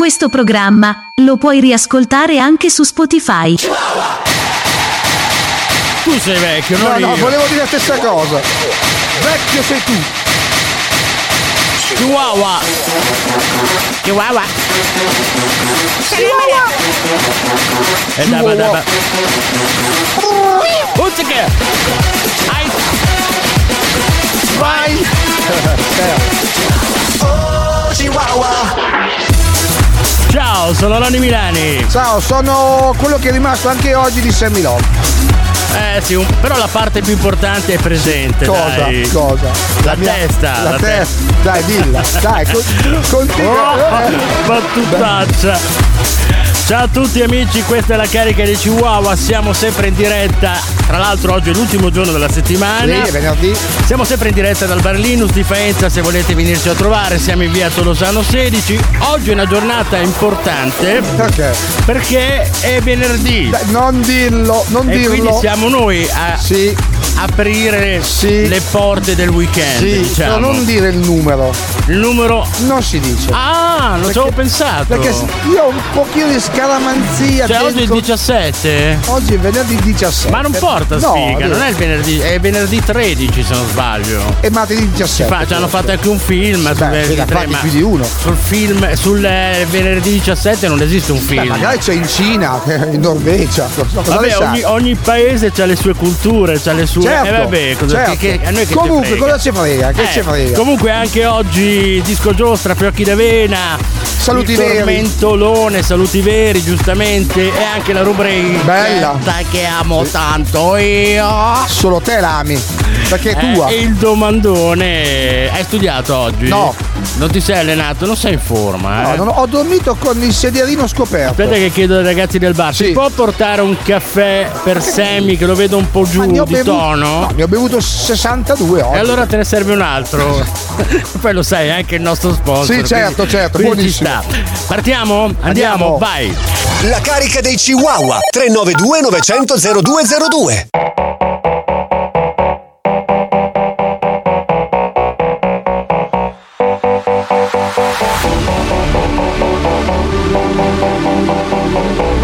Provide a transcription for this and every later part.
Questo programma lo puoi riascoltare anche su Spotify. Tu sei vecchio, No, non no, io. volevo dire la stessa cosa. Vecchio sei tu. Chihuahua. Chihuahua. E dai, vai, dai, vai. Uzziche. Ai. Vai! Oh, Chihuahua. Ciao, sono Ronny Milani. Ciao, sono quello che è rimasto anche oggi di Sammy Love. Eh sì, un- però la parte più importante è presente. Cosa? dai. Cosa? La, mia- testa. La, testa. Dai, dilla. Dai, con- continua. Oh, battutaccia. Ciao a tutti amici, questa è la carica di Chihuahua, siamo sempre in diretta, tra l'altro oggi è l'ultimo giorno della settimana. Sì, è venerdì. Siamo sempre in diretta dal Bar Linus di Faenza, se volete venirci a trovare, siamo in via Tolosano 16. Oggi è una giornata importante Perché? perché è venerdì. Dai, non dirlo, non E quindi dirlo. siamo noi a Sì, aprire Sì. le porte del weekend. sì, diciamo. no, non dire il numero. Il numero. Non si dice. Ah, non ci avevo pensato. Perché io ho un pochino di scaramanzia. Cioè, oggi è il dentro. 17? Oggi è venerdì 17. Ma non porta No, sfiga, non è il venerdì, è venerdì 13 se non sbaglio. È martedì 17. Fa- ci hanno fatto anche un film sul Beh, sì, venerdì ne ha 3, fatti ma più di uno. sul film sul eh, venerdì 17 non esiste un Beh, film. magari c'è in Cina, in Norvegia. Vabbè, ogni, ogni paese ha le sue culture, ha le sue. Certo, eh, vabbè, cosa, certo. che- che- a noi che Comunque, cosa ci frega? Che Eh, ci frega? Comunque anche oggi disco giostra, fiocchi d'avena. Saluti il veri. tormentolone, saluti veri, giustamente. E anche la rubrica Bella. che amo tanto io. Solo te l'ami. Perché è Eh, tua. e il domandone. Hai studiato oggi? No. Non ti sei allenato? Non sei in forma, No, eh? non ho, dormito con il sedierino scoperto. Aspetta che chiedo ai ragazzi del bar, Sì. si può portare un caffè per Sammy che lo vedo un po' giù di bevuto- tono? no, ne ho bevuto 62 oggi. E allora te ne serve un altro. Poi lo sai, è anche il nostro sponsor. Sì, certo, quindi- certo, quindi ci buonissimo. sta. Partiamo? Andiamo, Andiamo. vai. La carica dei Chihuahua. 392 900 0202.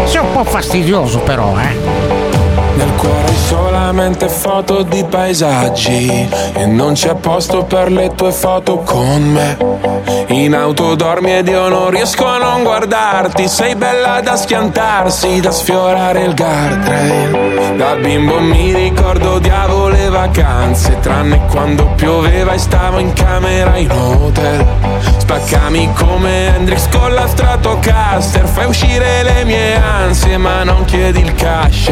Sei un po' fastidioso però, eh. Cuore solamente foto di paesaggi. E non c'è posto per le tue foto con me. In auto dormi ed io non riesco a non guardarti. Sei bella da schiantarsi, da sfiorare il guardrail. Da bimbo mi ricordo odiavo le vacanze Tranne quando pioveva e stavo in camera in hotel. Spaccami come Hendrix con la Stratocaster Fai uscire le mie ansie ma non chiedi il cash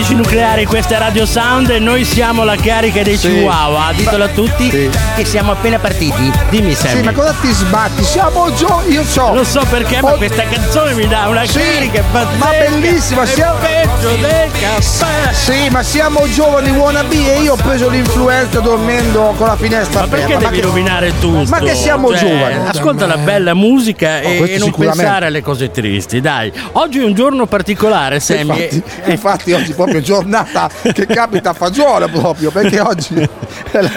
tattici nucleari, questa è Radio Sound e noi siamo la carica dei Sì. Chihuahua. Ditelo a tutti Sì. che siamo appena partiti. Dimmi Sì, Sammy. ma cosa ti sbatti? Siamo gio... Io so. Lo so perché, ma questa canzone mi dà una Sì, carica pazzesca. ma bellissima, siamo- peggio del caffè. Sì, ma siamo giovani wannabe e io ho preso l'influenza dormendo con la finestra Ma perché aperta. devi che- rovinare tutto? Ma che siamo Cioè, giovani. Ascolta la bella musica e, questo e non pensare alle cose tristi, dai. Oggi è un giorno particolare, Sammy. Infatti, infatti oggi è proprio giornata che capita a fagiolo proprio, perché oggi è la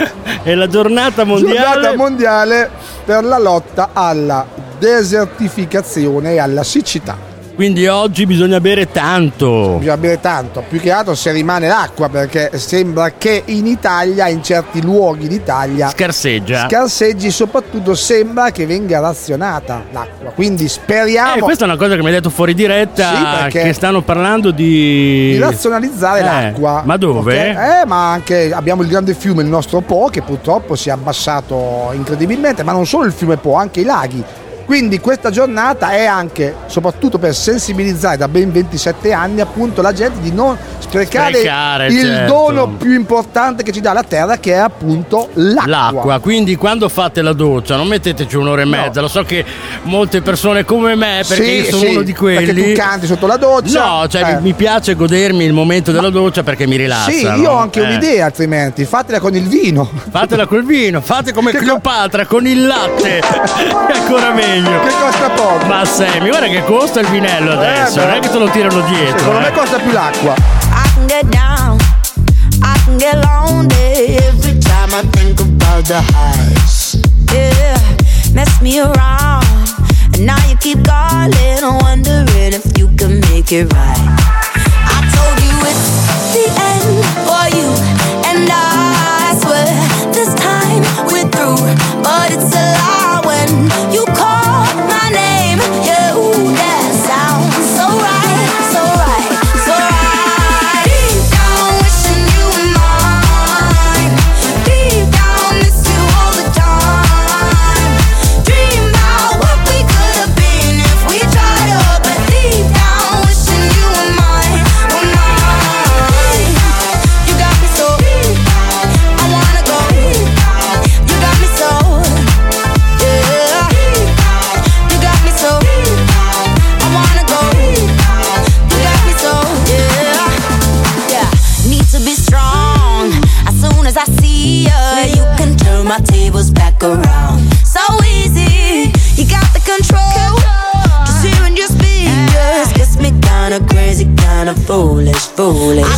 È la giornata mondiale. giornata mondiale per la lotta alla desertificazione e alla siccità. Quindi oggi bisogna bere tanto. Bisogna bere tanto, più che altro se rimane l'acqua, perché sembra che in Italia, in certi luoghi d'Italia, Scarseggia. scarseggi, soprattutto sembra che venga razionata l'acqua. Quindi Eh, speriamo questa è una cosa che mi hai detto fuori diretta. Sì, perché- che stanno parlando di. di razionalizzare Eh, l'acqua. Ma dove? Ok? Eh, ma anche abbiamo il grande fiume, il nostro Po, che purtroppo si è abbassato incredibilmente, ma non solo il fiume Po, anche i laghi. Quindi questa giornata è anche, soprattutto per sensibilizzare da ben 27 anni appunto la gente di non sprecare, Sprecare, il certo. dono più importante che ci dà la terra che è appunto l'acqua. L'acqua, quindi quando fate la doccia non metteteci un'ora e mezza, lo so che molte persone come me, perché Sì, io sono sì, uno di quelli. Perché tu canti sotto la doccia. No, cioè Eh. mi, piace godermi il momento della doccia perché mi rilassa. Sì, no? io ho anche Eh. un'idea altrimenti, fatela con il vino. Fatela col vino, fate come Cleopatra con il latte, è ancora meglio. Che costa poco. Ma Sammy, guarda che costa il vinello adesso, Eh, non è che te lo tirano dietro. Secondo eh. me costa più l'acqua. I can get down, I can get lonely every time I think about the highs. Yeah, mess me around, and now you keep calling, wondering if you can make it right. I told you it's the end for you, and I swear this time we're through. But it's a lie when you call 父母累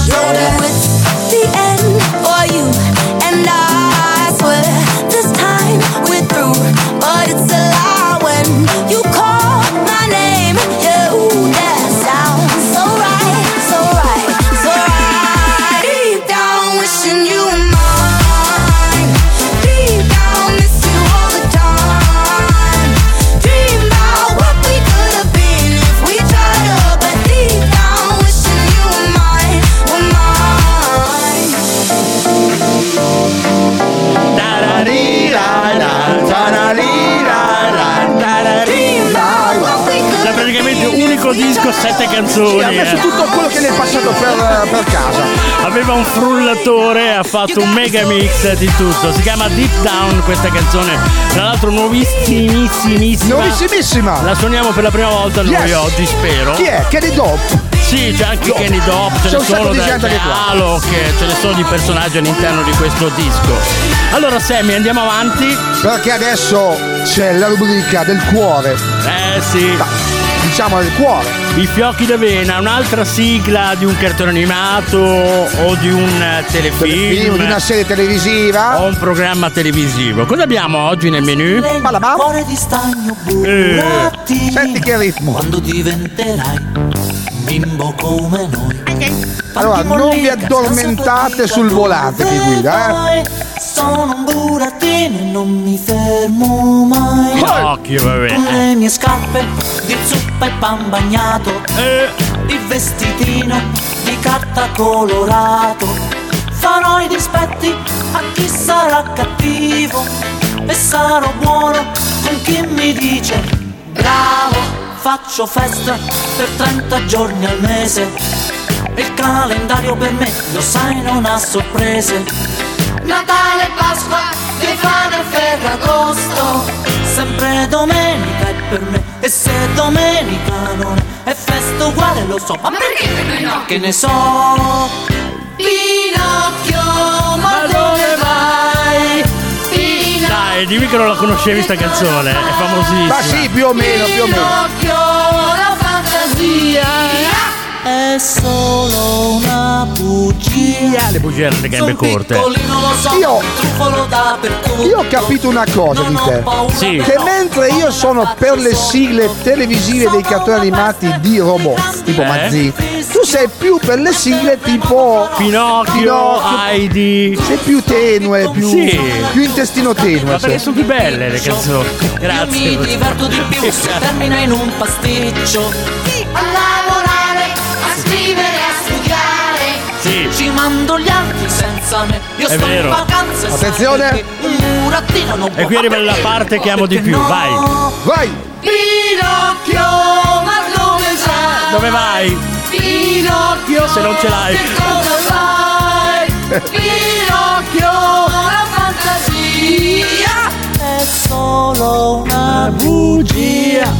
sette canzoni. ha messo eh. tutto quello che ne è passato per, per casa. Aveva un frullatore, ha fatto un mega mix di tutto. Si chiama Deep Down questa canzone. Tra l'altro nuovissimissimissima. Nuovissimissima. La suoniamo per la prima volta noi Yes. oggi, spero. Chi è? Kenny Dope. Sì, c'è anche Dope. Kenny Dope, ce C'è ne sono di gente che ce ne sono di personaggi all'interno di questo disco. Allora Sammy, andiamo avanti. Perché adesso c'è la rubrica del cuore. Eh sì. Diciamo del cuore. I fiocchi d'avena, un'altra sigla di un cartone animato o di un eh, Film, telefilm di una serie televisiva. o un programma televisivo. Cosa abbiamo oggi nel menù? Palabam. Cuore di stagno Eh. burrati Senti che ritmo. Quando diventerai bimbo come noi. Allora, non vi addormentate sul volante chi guida, eh. Sono un burattino e non mi fermo mai. Occhio, vabbè. Con le mie scarpe di zuppa e pan bagnato. Eh, Il vestitino di carta colorato. Farò i dispetti a chi sarà cattivo. E sarò buono con chi mi dice bravo. Faccio festa per 30 giorni al mese. Il calendario per me, lo sai, non ha sorprese. Natale, Pasqua, Stefano e Ferragosto Sempre domenica è per me E se domenica non è, festa uguale lo so Ma perché per no? Che ne so Pinocchio, ma dove vai? Pinocchio dai, dimmi che non la conoscevi sta canzone, è famosissima. Ma sì, più o meno, più o meno. Pinocchio, la fantasia È solo una bugia Le bugie erano le gambe corte. piccolino, lo so, Io-. Io ho capito una cosa di te. Sì. Che mentre io sono per le sigle televisive dei cartoni animati di robot, tipo Eh? Mazzi, tu sei più per le sigle tipo Pinocchio, Pinocchio. Heidi. sei più tenue, più, Sì. più intestino tenue. Ma perché sono più belle le canzoni. Io mi Grazie. diverto di più se termina in un pasticcio. A Sì. Ci mando gli altri senza me. Io È sto vero. in vacanze. sai Attenzione. Un burattino non E qui arriva la parte che amo di più, no. vai. Vai! Pinocchio, ma dove vai? Dove vai? Pinocchio, Se non ce l'hai. che cosa fai? Pinocchio, la fantasia è solo una bugia.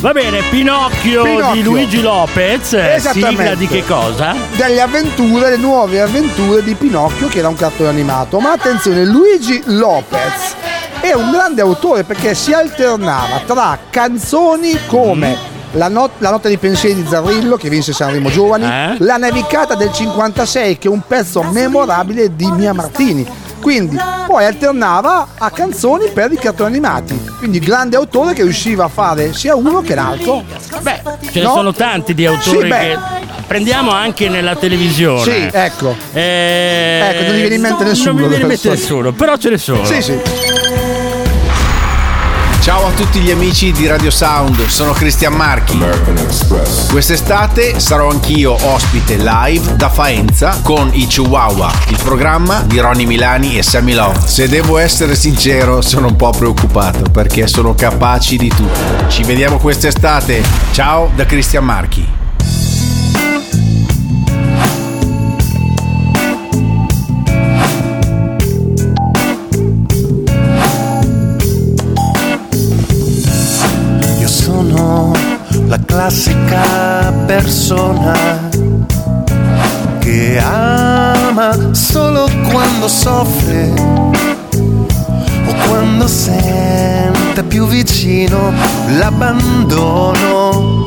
Va bene, Pinocchio, di Pinocchio. Luigi Lopez. Sigla di che cosa? Delle avventure, le nuove avventure di Pinocchio, che era un cartone animato. Ma attenzione, Luigi Lopez è un grande autore perché si alternava tra canzoni come la, not- la notte dei pensieri di Zarrillo, che vinse Sanremo Giovani, Eh? La nevicata del 56, che è un pezzo memorabile di Mia Martini. Quindi poi alternava a canzoni per i cartoni animati. Quindi grande autore che riusciva a fare sia uno che l'altro. Beh, ce ne No? sono tanti di autori Sì, che prendiamo anche nella televisione. Sì, ecco. Eh, Ecco, non mi viene in mente nessuno Non mi viene in mente nessuno, però ce ne sono. Sì, sì. Ciao a tutti gli amici di Radio Sound, sono Cristian Marchi. Quest'estate sarò anch'io ospite live da Faenza con i Chihuahua, il programma di Ronny Milani e Sammy Love. Se devo essere sincero, sono un po' preoccupato perché sono capaci di tutto. Ci vediamo quest'estate. Ciao da Cristian Marchi. Classica persona che ama solo quando soffre o quando sente più vicino l'abbandono.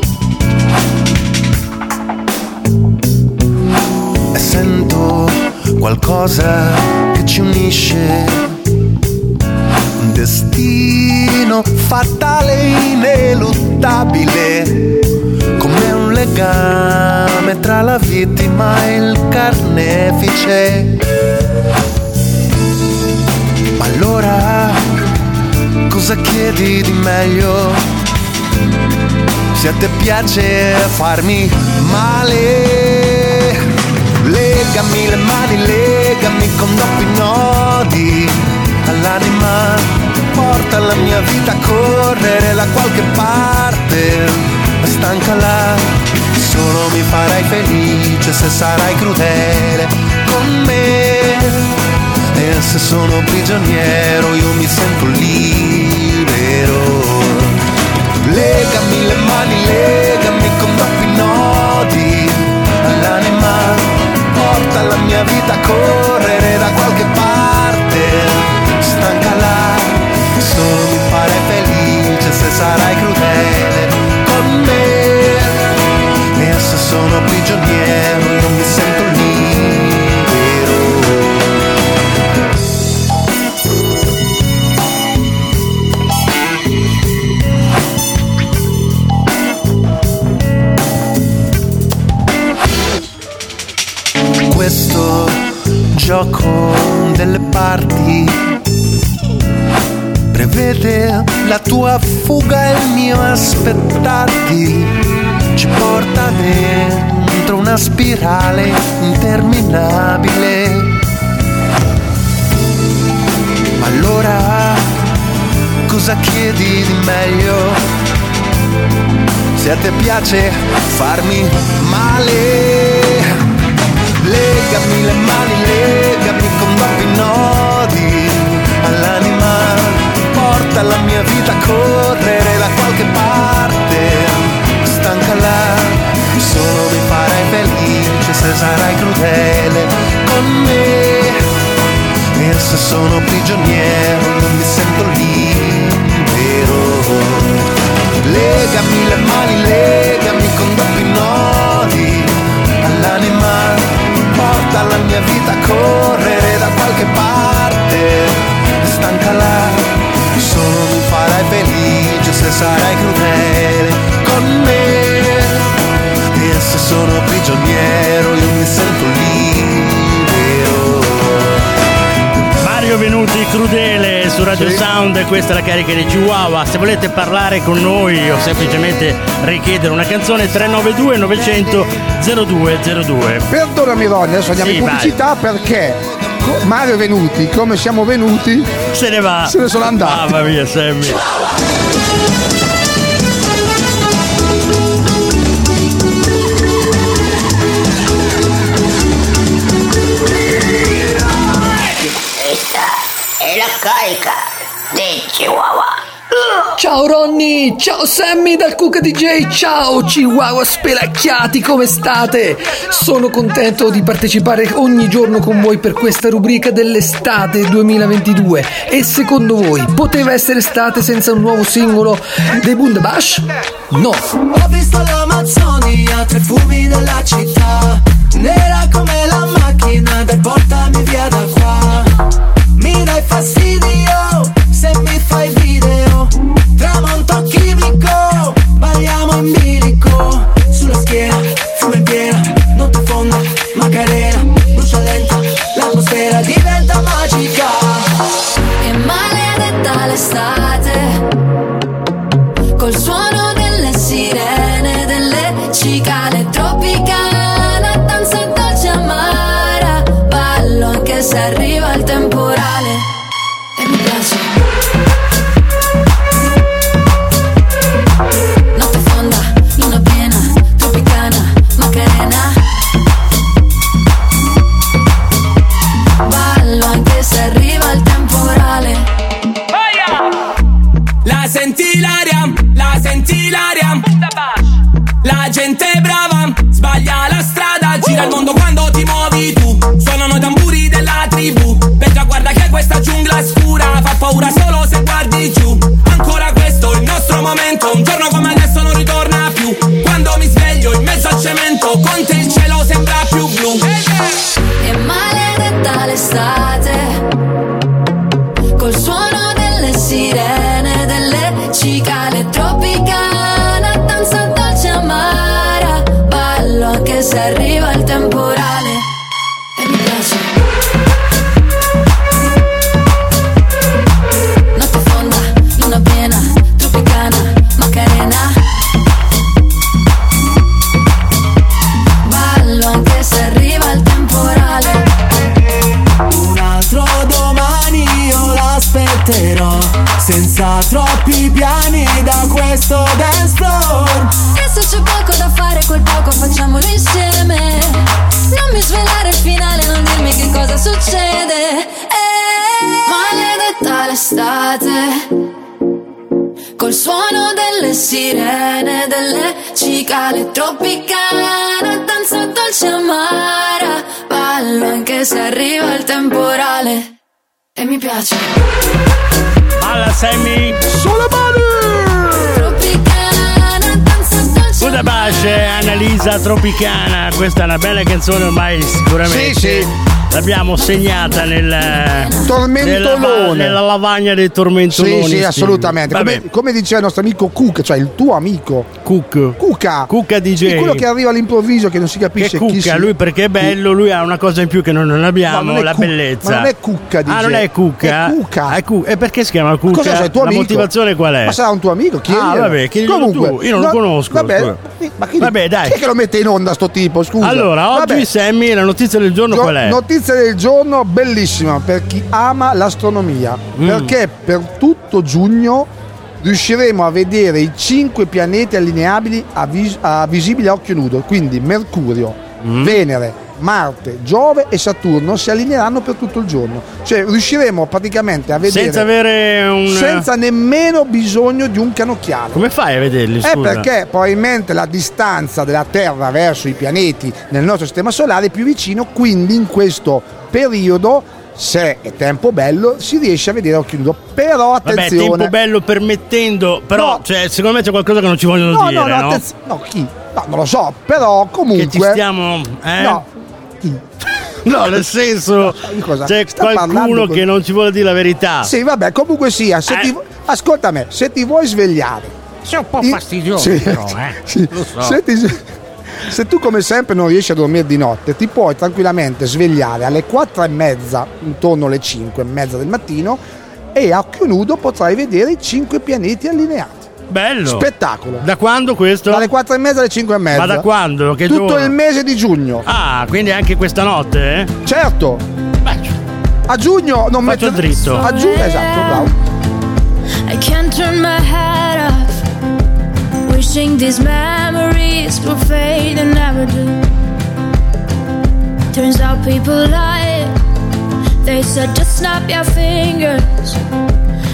E sento qualcosa che ci unisce un destino fatale e ineluttabile, legame tra la vittima e il carnefice. Ma allora cosa chiedi di meglio? Se a te piace farmi male, legami le mani, legami con doppi nodi all'anima, porta la mia vita a correre da qualche parte, stanca là, solo mi farai felice se sarai crudele con me. E se sono prigioniero io mi sento libero. Legami le mani, legami con doppi nodi all'anima, porta la mia vita a correre da qualche parte, stanca là, solo mi farai felice se sarai crudele sono prigioniero io mi sento libero. questo gioco delle parti prevede la tua fuga e il mio aspettarti una spirale interminabile. Ma allora cosa chiedi di meglio? Se a te piace farmi male, legami le mani, legami con doppi nodi all'anima, porta la mia vita a correre da qualche parte, stanca se sarai crudele con me. E se sono prigioniero non mi sento libero. Legami le mani, legami con doppi nodi all'anima, porta la mia vita a correre da qualche parte, stanca là, solo mi farai felice se sarai crudele sono prigioniero io mi sento libero. Mario Venuti Crudele su Radio Sound, questa è la carica di Chihuahua. Se volete parlare con noi o semplicemente richiedere una canzone 392 900 0202. Perdonami Ronny, adesso andiamo Sì, in pubblicità perché co- Mario è venuti, come siamo venuti, Se ne va. se ne sono andati. Mamma mia, Sammy. Carica di Chihuahua. Ciao Ronny, ciao Sammy dal Cuca DJ, ciao Chihuahua spelacchiati, come state? Sono contento di partecipare ogni giorno con voi per questa rubrica dell'estate 2022 e secondo voi poteva essere estate senza un nuovo singolo dei Bundabash? No. Ho visto l'Amazzonia, tre fumi della città Annalisa Tropicana, questa è una bella canzone ormai sicuramente Sì, sì. L'abbiamo segnata nel Tormentolone. nella, nella lavagna dei tormentoloni. Sì, sì, assolutamente. Come, come diceva il nostro amico Cook, cioè il tuo amico. Cook. Cuca. Cucca DJ. Sì, quello che arriva all'improvviso che non si che capisce chi cucca, sia. lui perché è bello, lui ha una cosa in più che noi non abbiamo, non è la Cu- bellezza. ma non è Cucca, DJ. Ah, non è cucca? È Cuca. È cu- e perché si chiama cucca? Cosa sei, tuo la amico? motivazione qual è? Ma sarà un tuo amico? Chi Ah, vabbè, chiediglielo Comunque, tu, io non lo no, conosco, Vabbè, ma chi, Vabbè, dai. Chi è che lo mette in onda sto tipo? Scusa. Allora, oggi Vabbè. Sammy, la notizia del giorno Gio- qual è? Notizia del giorno bellissima per chi ama l'astronomia. Mm. Perché per tutto giugno riusciremo a vedere i cinque pianeti allineabili a, vis- a- visibili a occhio nudo. Quindi Mercurio, Mm. Venere, Marte, Giove e Saturno si allineeranno per tutto il giorno. Cioè riusciremo praticamente a vedere Senza avere un... senza nemmeno bisogno di un canocchiale. Come fai a vederli, Eh scusa? perché probabilmente la distanza della Terra verso i pianeti nel nostro sistema solare è più vicino, quindi in questo periodo, se è tempo bello, si riesce a vedere a occhio nudo. Però Vabbè, attenzione. tempo bello permettendo, però No. cioè, secondo me c'è qualcosa che non ci vogliono no, dire, no, no, no? attenzio- no, chi? No, non lo so, però comunque. Che ci stiamo... Eh? No? No, nel senso, c'è Sta parlando qualcuno con- che non ci vuole dire la verità. Sì, vabbè, comunque sia, se Eh. ti ascolta me, se ti vuoi svegliare. Sei un po' fastidioso, Sì, però, eh. sì. Lo so. Se, ti- se tu come sempre non riesci a dormire di notte, ti puoi tranquillamente svegliare alle 4 e mezza, intorno alle 5 e mezza del mattino, e a occhio nudo potrai vedere i 5 pianeti allineati. Bello. Spettacolo. Da quando questo? Dalle 4 e mezza alle 5 e mezza. Ma da quando? Che Tutto giorno? il mese di giugno. Ah, quindi anche questa notte, eh? Certo. A giugno non Faccio metto dritto. A giugno, esatto, bravo. I can't turn my head off. Wishing these memories will fade and never do. Turns out people lie. They said just snap your fingers.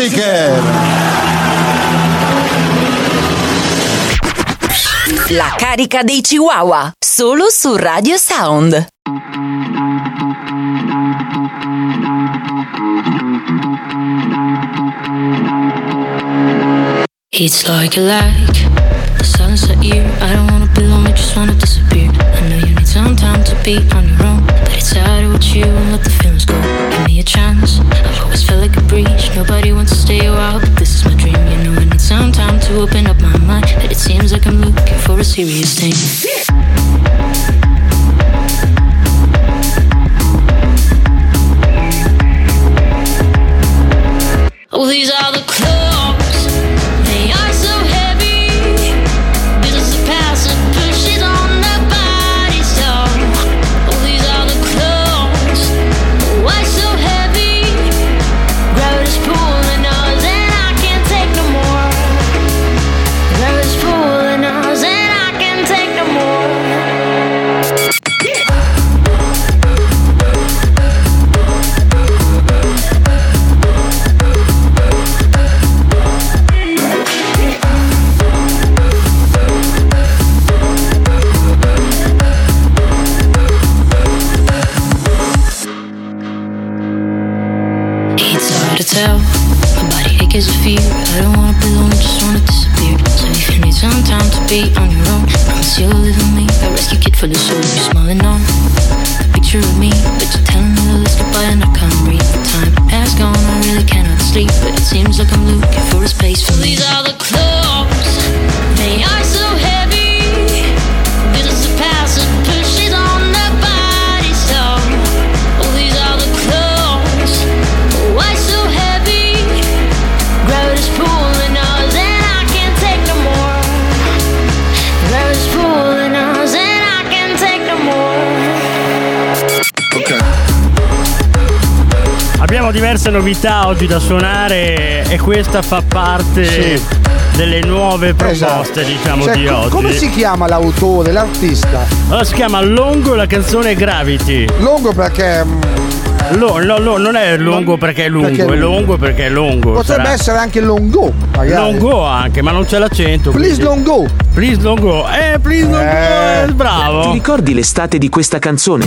Unziker! La carica dei Chihuahua, solo su Radio Sound. It's like a like the sunset here. I don't wanna be lonely, just wanna disappear. I know you need some time to be on your own, but it's harder with you and let the feelings go. Give me a chance. I've always felt like a breach. Nobody wants to stay a while, but this is my dream. You know I need some time to open up my mind. But it seems like I'm looking for a serious thing. Oh, these are the beat. Diverse novità oggi da suonare e questa fa parte Sì. delle nuove proposte, Esatto. diciamo, Cioè, di co- oggi. Come si chiama l'autore, l'artista? Allora si chiama Longo, la canzone Gravity. Longo perché. mm, Lo- no, no, non è lungo perché è lungo, Perché è lungo perché è lungo. Potrebbe sarà- essere anche Longo, magari. Longo anche, ma non c'è l'accento. Please quindi- Longo. Please Longo. Eh, please Longo, eh, bravo. Ti ricordi l'estate di questa canzone?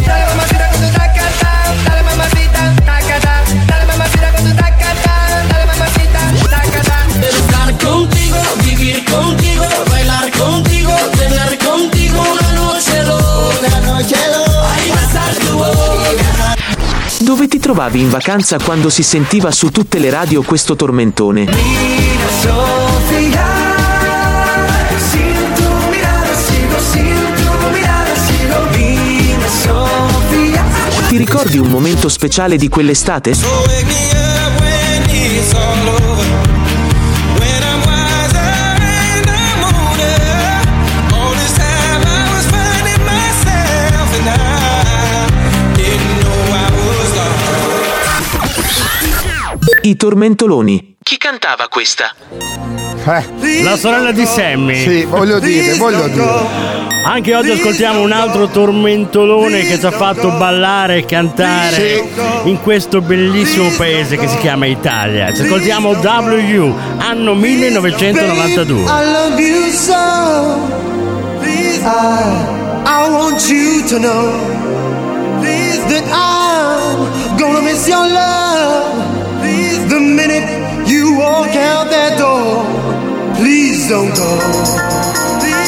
Vivir contigo, bailar contigo, tener contigo una noche loca, noche loca. Ay, besar tu boca. Dove ti trovavi in vacanza quando si sentiva su tutte le radio questo tormentone? Dime Sofía. Ti ricordi un momento speciale di quell'estate? Wake I tormentoloni. Chi cantava questa? La sorella di Sammy. Sì, voglio dire, voglio dire. Anche oggi ascoltiamo un altro tormentolone che ci ha fatto ballare e cantare in questo bellissimo paese che si chiama Italia. Ci ascoltiamo W, anno 1992. I love you so. Please, I, I want you to know. Please, that I'm gonna miss your love. Please, the minute you walk out that door. Please don't go. Please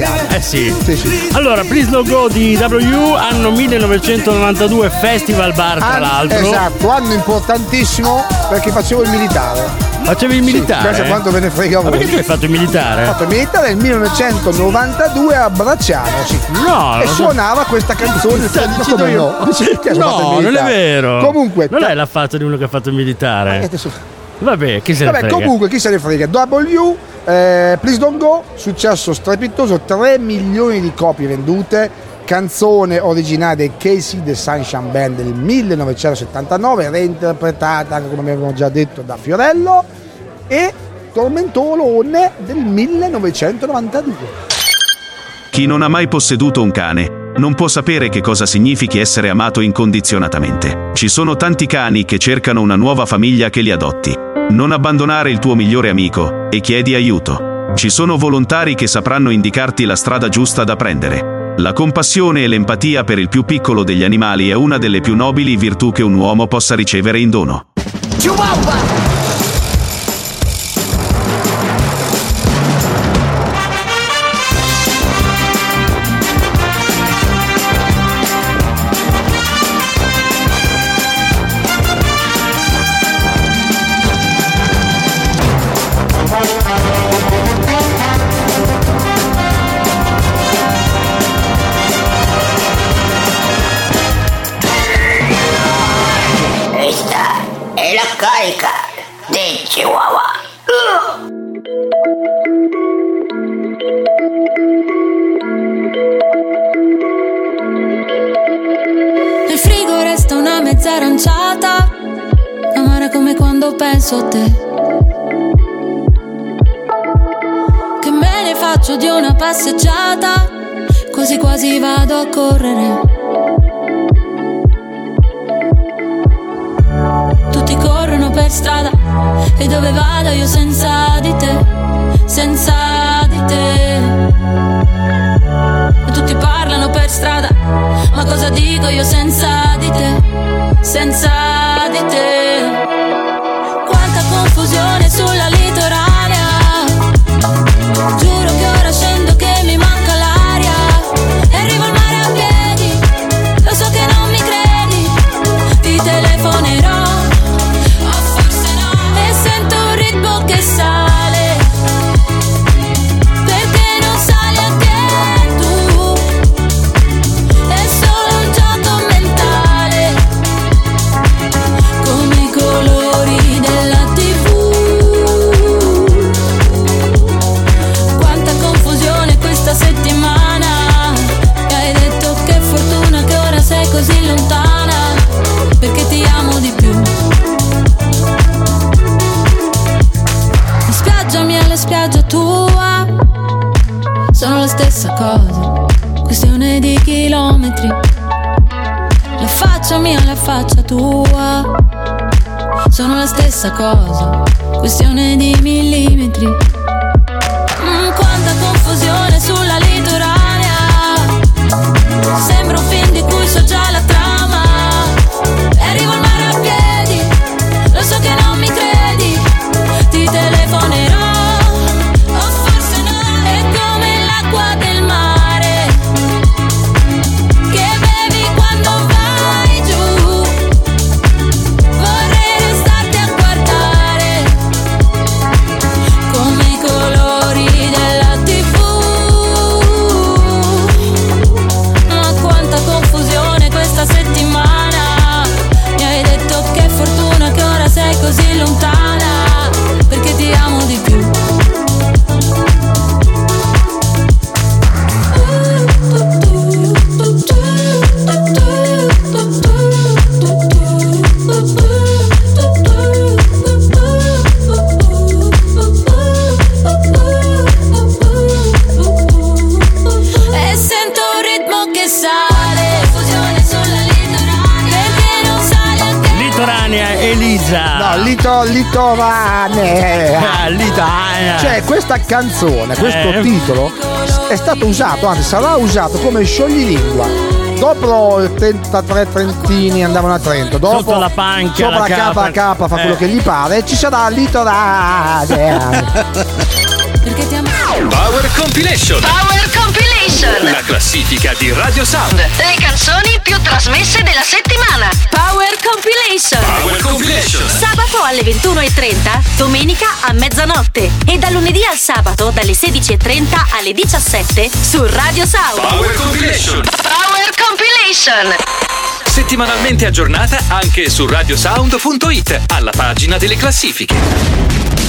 cantare, eh? Sì. Eh sì. Allora, Please No Go di W, anno 1992, Festival Bar tra An- l'altro. Esatto, anno importantissimo perché facevo il militare. Facevi il militare? Sì, quanto ve ne frega a Ma voi. perché tu hai fatto il militare? Ho fatto il militare nel 1992 a Bracciano, sì. No, e suonava questa canzone. Sta come io. no? No, non è vero. Comunque, non è l'ha fatto di uno che ha fatto il militare. Adesso- Vabbè, chi se ne Vabbè, frega. comunque chi se ne frega. W, eh, Please Don't Go, successo strepitoso, 3 milioni di copie vendute, canzone originale dei Casey The Sunshine Band del 1979, reinterpretata, come abbiamo già detto, da Fiorello, e Tormentolone del 1992. Chi non ha mai posseduto un cane non può sapere che cosa significhi essere amato incondizionatamente. Ci sono tanti cani che cercano una nuova famiglia che li adotti. Non abbandonare il tuo migliore amico e chiedi aiuto. Ci sono volontari che sapranno indicarti la strada giusta da prendere. La compassione e l'empatia per il più piccolo degli animali è una delle più nobili virtù che un uomo possa ricevere in dono. Esta quasi vado a correre. Tutti corrono per strada e dove vado io senza di te, senza di te. E tutti parlano per strada, ma cosa dico io senza di te, senza di te? Quanta confusione sulla tua, sono la stessa cosa, questione di millimetri. Canzone, questo Eh. titolo è stato usato, anzi sarà usato come scioglilingua. Dopo il 33 Trentini andavano a Trento, dopo Sotto la panca, sopra la la capa. K fa quello Eh. che gli pare, ci sarà Litorane. Perché ti amo. Power Compilation. Power Compilation. La classifica di Radio Sound. Le canzoni più trasmesse della settimana. Power Compilation. Power Compilation. Sabato alle 21.30, domenica a mezzanotte e da lunedì al sabato dalle 16.30 alle 17 su Radio Sound. Power Compilation. Power Compilation. Settimanalmente aggiornata anche su radiosound.it alla pagina delle classifiche.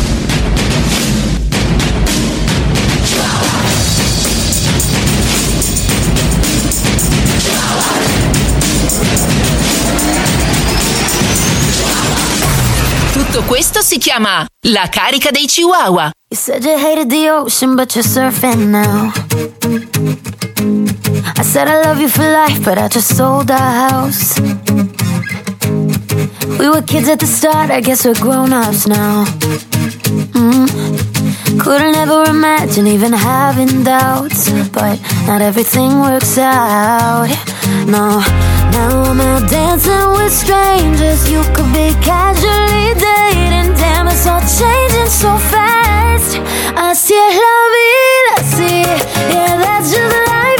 Tutto questo si chiama la carica dei Chihuahua. You said you hated the ocean, but you're surfing now. I said I love you for life, but I just sold our house. We were kids at the start, I guess we're grown ups now. Mm. Couldn't ever imagine even having doubts, but not everything works out. No, now I'm out dancing with strangers. You could be casually dating, damn, it's all changing so fast. Así es la vida, sí, yeah, that's just life,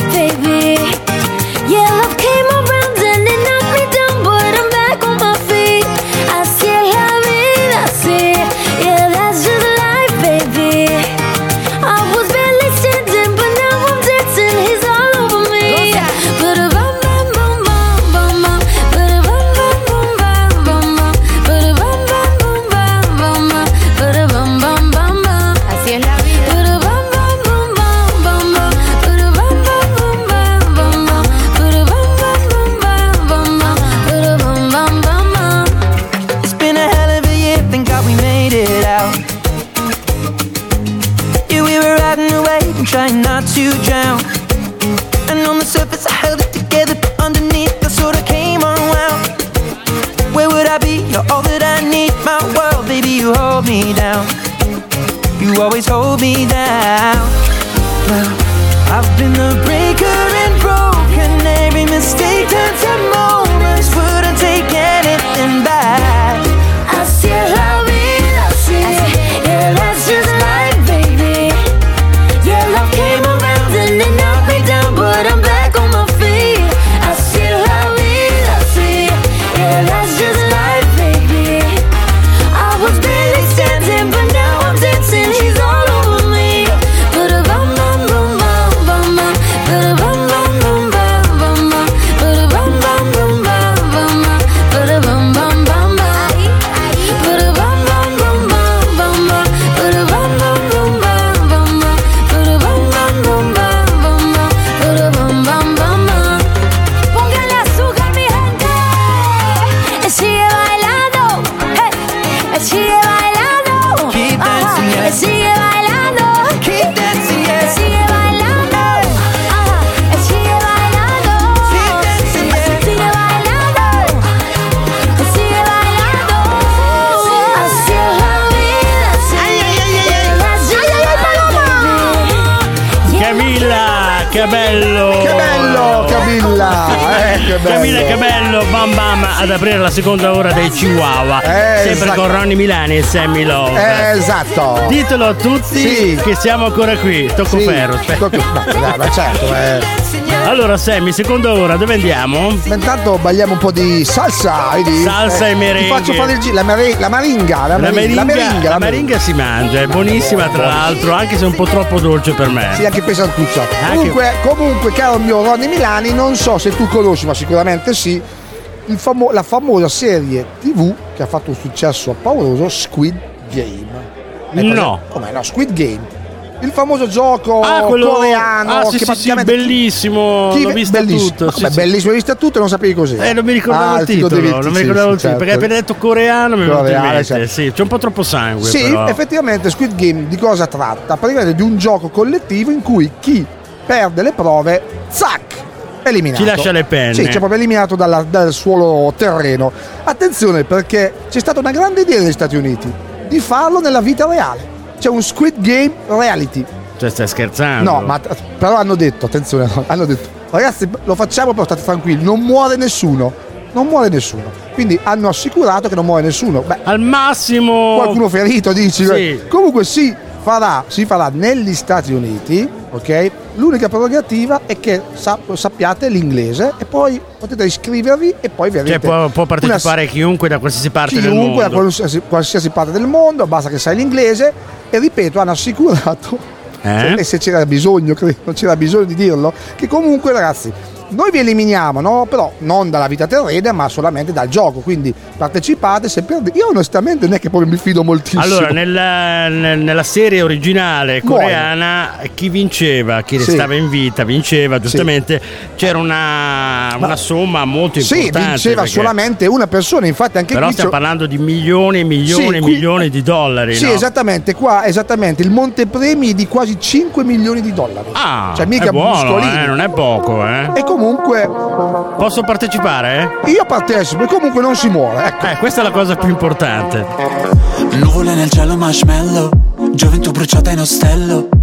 Camilla, che bello! Che bello, Camilla! Eh, che bello! Camilla, che bello! Bam bam ad aprire la seconda ora dei Chihuahua. Eh, Sempre esatto. con Ronny Milani e Sammy Love. Eh, esatto! Ditelo a tutti Sì. che siamo ancora qui. Tocco Sì, ferro. tocco- no, ma certo, eh. Allora, Sammy, seconda ora, dove andiamo? Ma intanto balliamo un po' di salsa, vedi? Salsa e merengue. Ti faccio fare il gi- la, mere- la maringa, la, La meringa, meringa, la meringa, la meringa si mangia, è buonissima tra l'altro, anche se un po' troppo dolce per me. Sì, anche pesantuccia. Anche- Comunque, comunque, caro mio Ronny Milani, non so se tu conosci, ma sicuramente sì, famo- la famosa serie TV che ha fatto un successo pauroso, Squid Game. No. Come no? Squid Game. Il famoso gioco Ah, quello coreano ah, sì, che sì, sì, praticamente bellissimo, Chi- l'ho visto bellissimo. tutto. Ma sì, sì. bellissimo, l'hai visto tutto e non sapevi cos'era. Eh, non mi ricordavo Ah, il titolo, di non mi ricordavo sì, il titolo, certo. perché appena detto coreano mi in Coreano, mente. certo. Sì, c'è un po' troppo sangue Sì, però. effettivamente Squid Game di cosa tratta? Praticamente di un gioco collettivo in cui chi perde le prove, zac! eliminato. Ci lascia le penne. Sì, c'è proprio eliminato dalla- dal suolo terreno. Attenzione perché c'è stata una grande idea negli Stati Uniti di farlo nella vita reale. C'è un Squid Game reality. Cioè, stai scherzando? No, ma però hanno detto, attenzione, hanno detto, ragazzi lo facciamo però state tranquilli, non muore nessuno. Non muore nessuno. Quindi hanno assicurato che non muore nessuno. Beh, Al massimo. qualcuno ferito, dici? Sì. Comunque si farà, si farà negli Stati Uniti, ok? L'unica prerogativa è che sap- sappiate l'inglese e poi potete iscrivervi e poi vi Cioè, può, può una- chiunque da qualsiasi parte del chiunque da mondo. qualsiasi, qualsiasi parte del mondo, basta che sai l'inglese e ripeto, hanno assicurato Eh? e se c'era bisogno, credo, non c'era bisogno di dirlo, che comunque ragazzi, noi vi eliminiamo, no? però non dalla vita terrena, ma solamente dal gioco, quindi partecipate se perdete. Io onestamente non è che poi mi fido moltissimo. Allora, nella, nel- nella serie originale coreana, chi vinceva, chi Sì. restava in vita, vinceva, giustamente, c'era una, una somma molto sì, importante. vinceva perché- solamente una persona, infatti anche Però qui stiamo parlando di milioni e milioni Sì, e qui- milioni di dollari. Sì, no? esattamente, qua esattamente il montepremi è di quasi 5 milioni di dollari. Ah, cioè mica è buono, eh, non è poco, eh. E comunque Posso partecipare? io partecipo e comunque non si muore, ecco. Eh, questa è la cosa più importante. Nuvole nel cielo marshmallow Gioventù bruciata in ostello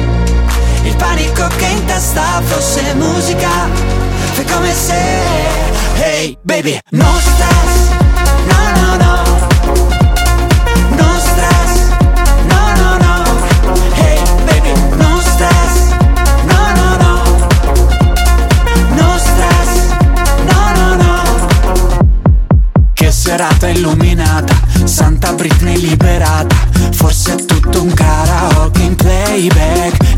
Il panico che in testa fosse musica Fai come se Hey baby No stress No no no. No stress No no no. Hey baby No stress No no no. No stress No no no. Che serata illuminata, Santa Britney liberata. Forse è tutto un karaoke in playback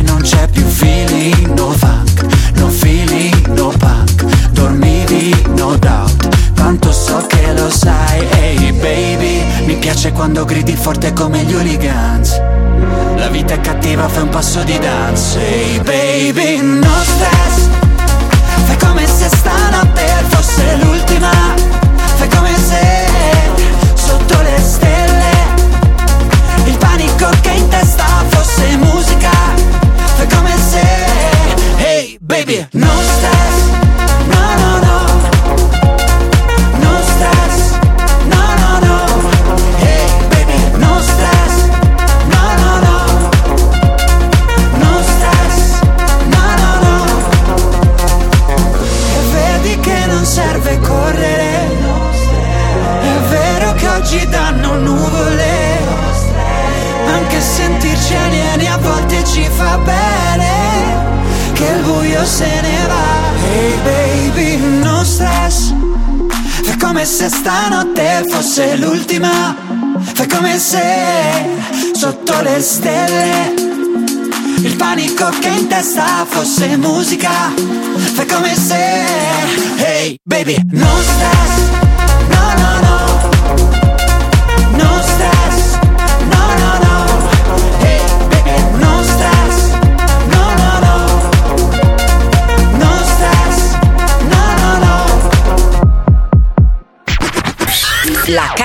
feeling, no funk No feeling, no punk. Dormivi, no doubt. Tanto so che lo sai, ehi baby. Mi piace quando gridi forte come gli hooligans. La vita è cattiva, fai un passo di dance Ehi baby, no stress. Fai come se stanotte fosse l'ultima. Fai come se sotto le stelle Il panico che in testa fosse musica baby. No stress. No no no. No stress. No no no. Hey baby. No stress. No no no. No stress. No no no. E vedi che non serve correre. È vero che oggi danno nuvole. Anche sentirci alieni a volte ci fa bene buio se ne va. Hey baby, no stress. Fai come se stanotte fosse l'ultima. Fai come se sotto le stelle il panico che in testa fosse musica. Fai come se Hey baby No stress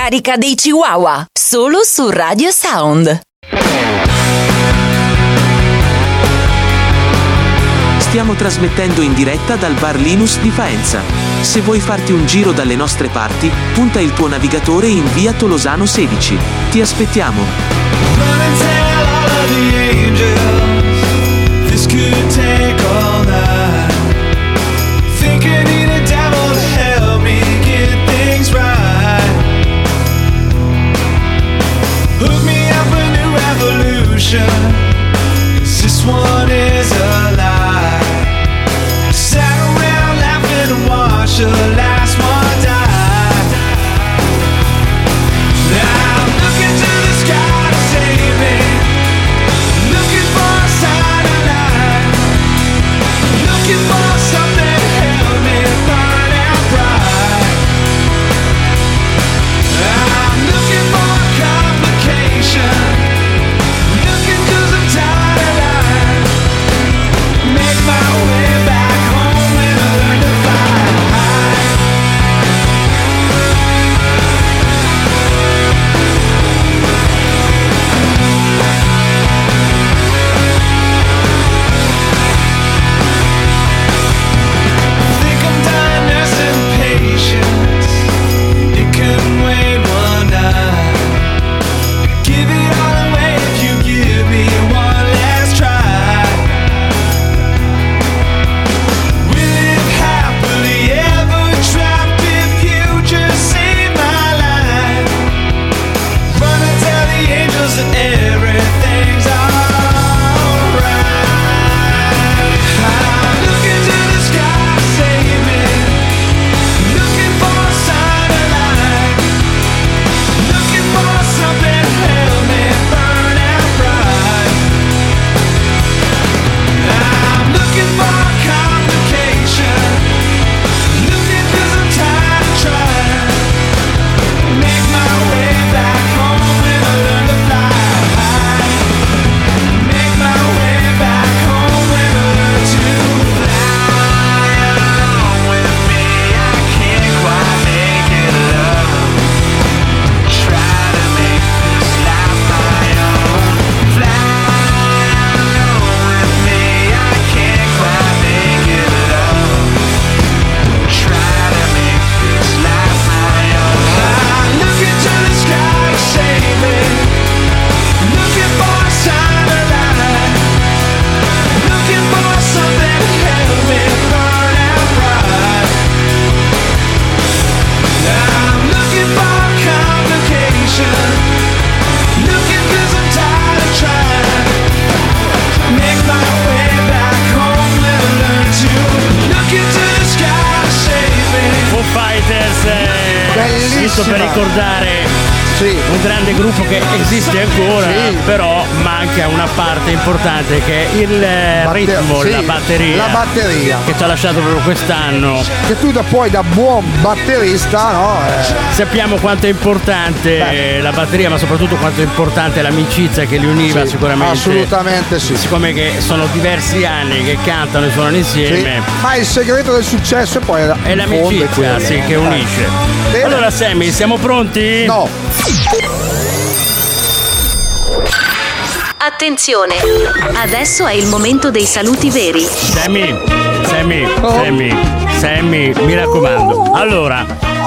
no La carica dei Chihuahua, solo su Radio Sound. Stiamo trasmettendo in diretta dal bar Linus di Faenza. Se vuoi farti un giro dalle nostre parti, punta il tuo navigatore in via Tolosano 16. Ti aspettiamo. 'Cause this one is a lie. Sat around laughing and watched the last importante che è il eh, Batter- ritmo, sì, la batteria. la batteria. Che ci ha lasciato proprio quest'anno. Che tu da poi da buon batterista, no? Eh, Sappiamo quanto è importante eh, la batteria, ma soprattutto quanto è importante l'amicizia che li univa Sì, sicuramente. assolutamente sì. Siccome che sono diversi anni che cantano e suonano insieme. sì. Ma il segreto del successo è poi È fondo l'amicizia che unisce. Bene. Allora Sammy, siamo pronti? No. Attenzione! Adesso è il momento dei saluti veri. Sammy, Sammy, Oh. Sammy, Sammy, mi raccomando. Allora,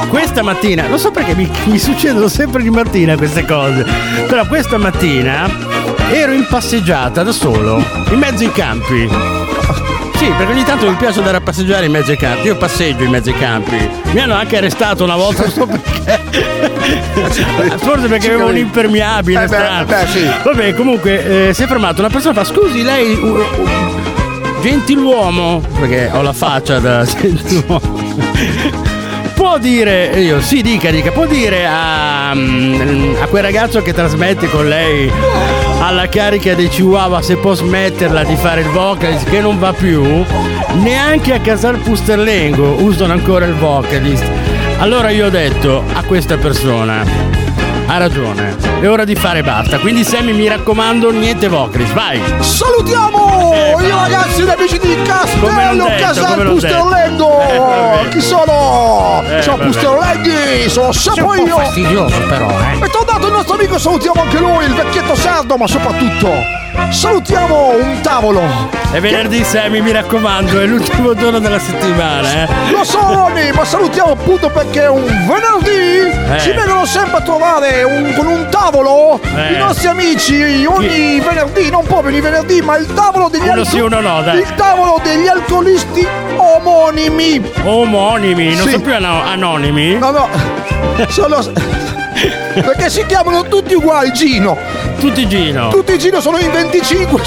questa mattina, non so perché mi, mi succedono sempre di mattina queste cose, però questa mattina ero in passeggiata da solo, in mezzo ai campi. Sì, perché ogni tanto mi piace andare a passeggiare in mezzo ai campi. Io passeggio in mezzo ai campi. Mi hanno anche arrestato una volta, non so perché. Forse perché avevo un impermeabile. Eh beh, strano. beh, sì. Vabbè, comunque, eh, si è fermata una persona fa: Scusi, lei. uh, uh, gentiluomo, perché ho la faccia da gentiluomo. Può dire, io sì, dica, dica, può dire a, mm, a quel ragazzo che trasmette con lei alla carica dei Chihuahua se può smetterla di fare il vocalist che non va più, neanche a Casal Pusterlengo usano ancora il vocalist. Allora io ho detto a questa persona, ha ragione, è ora di fare basta, quindi Sammy mi raccomando niente vocalist, vai! Salutiamo Eh, i ragazzi ed amici di Castello detto, Casal Pusterlengo! Eh. Chi sono? Eh, vabbè. Pusterlenghi, sono sempre io! fastidioso però, eh! È tornato il nostro amico, salutiamo anche lui, il vecchietto sardo, ma soprattutto salutiamo un tavolo! È venerdì Sammy, mi raccomando, è l'ultimo giorno della settimana, eh! Lo so Ronny, ma salutiamo appunto perché un venerdì Eh. ci vengono sempre a trovare un- con un tavolo Eh. i nostri amici ogni venerdì, non proprio ogni venerdì, ma il tavolo degli Uno sì, uno no, dai. Il tavolo degli alcolisti omonimi. Omonimi, non Sì. sono più ano- anonimi? No, no, sono... perché si chiamano tutti uguali Gino. Tutti Gino. Tutti Gino sono in 25.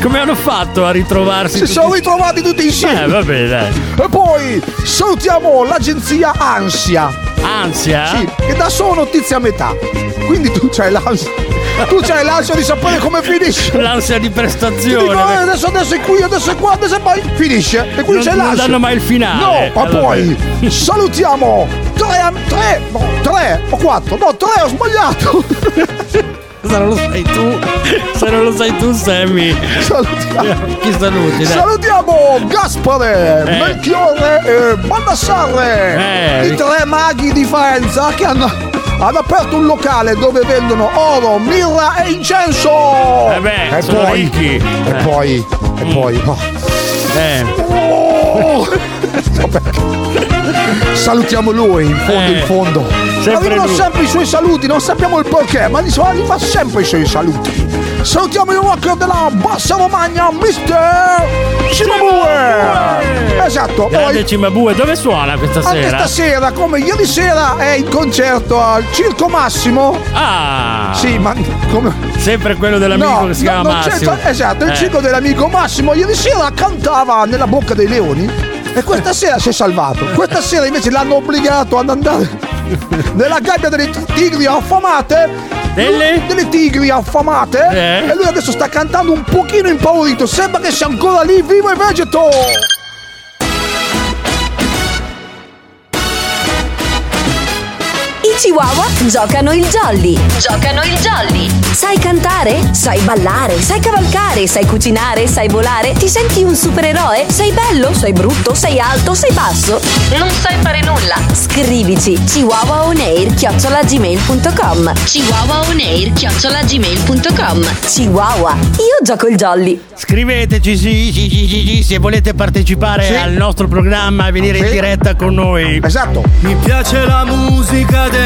Come hanno fatto a ritrovarsi? Si tutti- sono ritrovati tutti insieme. Eh, vabbè, dai. E poi salutiamo l'agenzia Ansia. Ansia? Sì, che dà solo notizie a metà. Quindi tu c'hai l'ansia. Tu c'hai l'ansia di sapere come finisce. L'ansia di Ti dico, prestazione. eh, adesso, adesso è qui, adesso è qua, adesso è poi finisce. E qui Non- c'è non l'ansia. danno mai il finale. No, ma Eh, poi salutiamo tre, tre, no, tre o quattro. No, tre, ho sbagliato. Se non lo sai tu, se non lo sai tu, Sammy. Salutiamo. Chi saluti? Dai. Salutiamo Gaspare, Eh. Melchiorre e Baldassarre, Eh. i tre maghi di Faenza che hanno, hanno aperto un locale dove vendono oro, mirra e incenso. Eh beh, e sono poi, ricchi. e Eh. poi, e poi, oh. Eh. Oh! Vabbè. Salutiamo lui in fondo, Eh. in fondo. Sempre Arrivano lui. sempre i suoi saluti, non sappiamo il perché, ma solito fa sempre i suoi saluti. Salutiamo il rocker della Bassa Romagna, Mister Cimabue! Esatto, Grande poi Cimabue, dove suona questa anche sera? stasera, come ieri sera, è in concerto al Circo Massimo. Ah! Sì, ma come. Sempre quello dell'amico No, che si chiama Massimo. esatto, il Eh. circo dell'amico Massimo ieri sera cantava nella bocca dei leoni e questa sera si è salvato. Questa sera invece l'hanno obbligato ad andare nella gabbia delle tigri affamate. Delle? Delle tigri affamate. Eh. E lui adesso sta cantando un pochino impaurito. Sembra che sia ancora lì, vivo e vegeto. Chihuahua giocano il jolly. Giocano il jolly. Sai cantare? Sai ballare? Sai cavalcare? Sai cucinare? Sai volare? Ti senti un supereroe? Sei bello? Sei brutto? Sei alto? Sei basso? Non sai fare nulla? Scrivici chihuahuaonair chiocciolagmail.com chihuahuaonair chiocciolagmail.com Chihuahua, io gioco il jolly. Scriveteci sì, sì, sì, sì, sì, se volete partecipare Sì. al nostro programma e venire in Sì. diretta con noi. Esatto. Mi piace la musica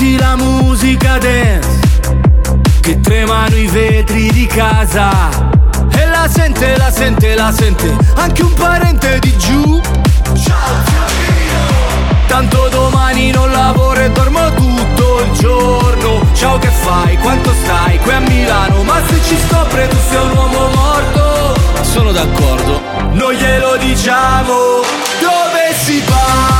metti la musica dance Che tremano i vetri di casa. E la sente, la sente, la sente Anche un parente di giù. Tanto domani non lavoro e dormo tutto il giorno. Ciao che fai? Quanto stai? Qui a Milano. Ma se ci scopre tu sei un uomo morto. Sono d'accordo. Non glielo diciamo. Dove si balla?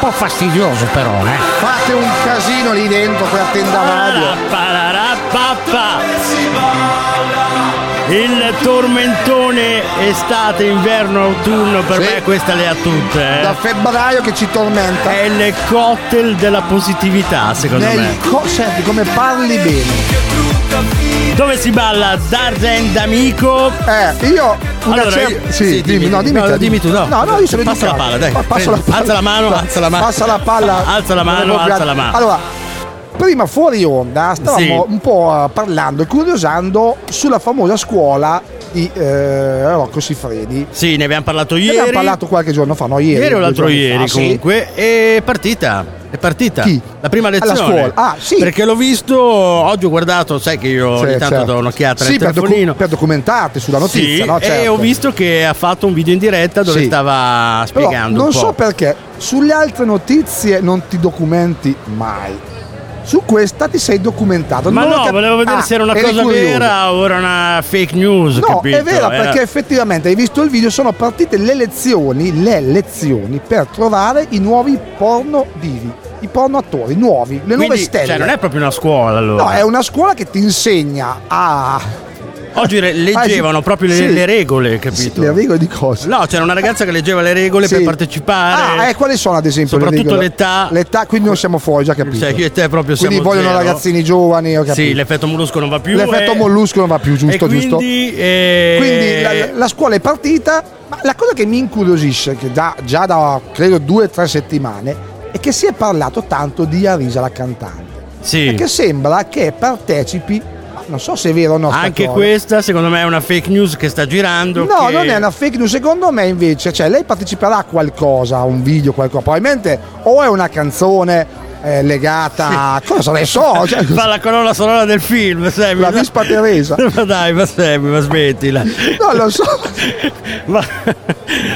po' fastidioso però, eh. Fate un casino lì dentro per tenda radio. Il tormentone estate, inverno, autunno, per Sì. me questa le ha tutte. eh. Da febbraio che ci tormenta. È il cocktail della positività, secondo Nel me. co- senti come parli bene. Dove si balla Darzen d'amico? Eh, io una Allora, cer- io- sì, sì, dimmi, no, dimmi, no, te, dimmi tu, no. No, no, io sono Passa la palla, dai. Pa- Passo la palla. Alza la mano, alza la mano. Passa la palla. Alza la mano, alza la mano. Allora, prima fuori onda stavamo Sì. un po' parlando e curiosando sulla famosa scuola di eh, Rocco Siffredi. Sì, ne abbiamo parlato Ne ieri. abbiamo parlato qualche giorno fa, no? Ieri, Ieri o l'altro ieri fa, sì. comunque è partita. È partita. Chi? La prima Alla lezione. scuola. Ah, sì. Perché l'ho visto, oggi ho guardato, sai che io Sì, ogni tanto certo. do un'occhiata Sì, per, docu- per documentarti sulla notizia, Sì, no? E Certo. ho visto che ha fatto un video in diretta dove Sì. stava Però spiegando non un po'. so perché sulle altre notizie non ti documenti mai. Su questa ti sei documentato. Ma Non no, cap- volevo vedere Ah, se era una cosa vera o era una fake news. No, capito? è vera Era- perché effettivamente hai visto il video, sono partite le lezioni, le lezioni per trovare i nuovi porno divi. i porno attori nuovi, le nuove Quindi, stelle. cioè, non è proprio una scuola allora. No, è una scuola che ti insegna a. Oggi leggevano proprio le, Sì. le regole, capito? Le regole di cosa? No, c'era una ragazza che leggeva le regole Sì. per partecipare. Ah, eh, quali sono ad esempio le Soprattutto regole? l'età. L'età, quindi non siamo fuori, già capito. Cioè, io e te proprio siamo Quindi vogliono zero. ragazzini giovani, ho capito. Sì, l'effetto mollusco non va più. L'effetto e- mollusco non va più, giusto, e giusto? quindi, eh, Quindi la, la scuola è partita, ma la cosa che mi incuriosisce, che da- già da credo due o tre settimane, è che si è parlato tanto di Arisa la cantante. Sì. Perché sembra che partecipi, non so se è vero o no. Anche cosa. questa, secondo me, è una fake news che sta girando. No, che- non è una fake news, secondo me invece, cioè lei parteciperà a qualcosa, a un video, qualcosa, probabilmente o è una canzone eh, legata a cosa ne so, cioè, Fa la colonna sonora del film, Sammy. La Vispa Teresa. Ma dai, ma Sammy, ma smettila. non lo so. Ma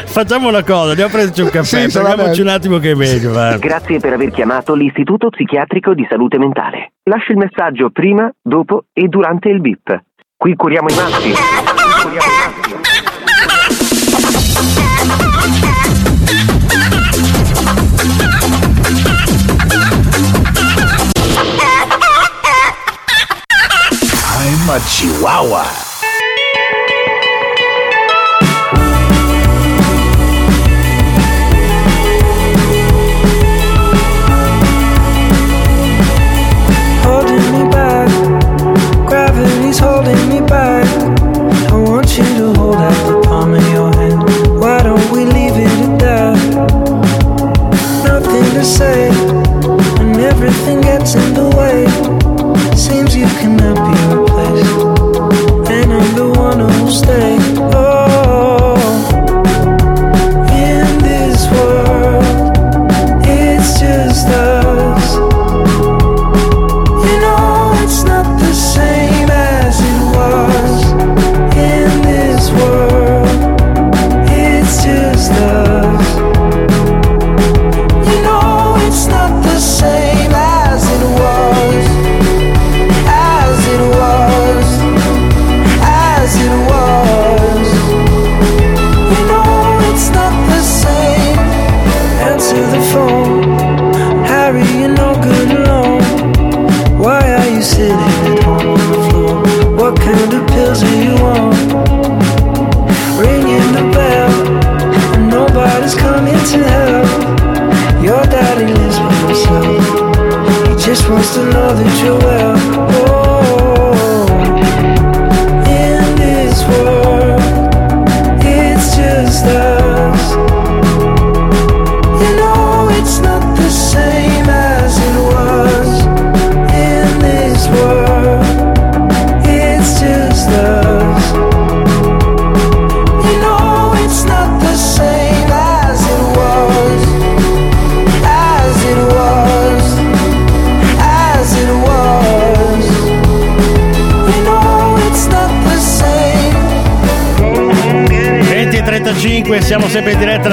facciamo una cosa, andiamo a prenderci un caffè, Sì, prendiamoci un attimo che è meglio. va. Grazie per aver chiamato l'Istituto Psichiatrico di Salute Mentale. Lascia il messaggio prima, dopo e durante il bip. Qui curiamo i matti. Qui curiamo i matti. Chihuahua. holding me back. Gravity's holding me back. I want you to hold out the palm of your hand. Why don't we leave it at that? Nothing to say, and everything gets in the way. To know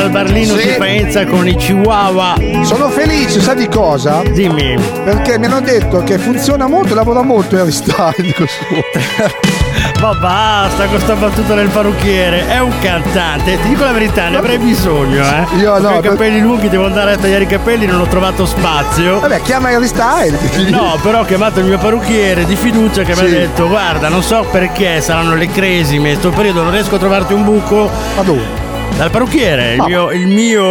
dal Barlino Sì. di Faenza con i Chihuahua. Sono felice, sai di cosa? Dimmi. Perché mi hanno detto che funziona molto e lavora molto Harry Styles, dico su. Ma basta con sta battuta del parrucchiere, è un cantante, ti dico la verità, ne avrei bisogno, eh. Io no, Con i per- capelli lunghi, devo andare a tagliare i capelli, non ho trovato spazio. Vabbè, chiama Harry Styles. No, però ho chiamato il mio parrucchiere di fiducia che mi Sì. ha detto guarda, non so perché saranno le cresime, in sto periodo non riesco a trovarti un buco. Ma dove? Dal parrucchiere, il mio, il mio.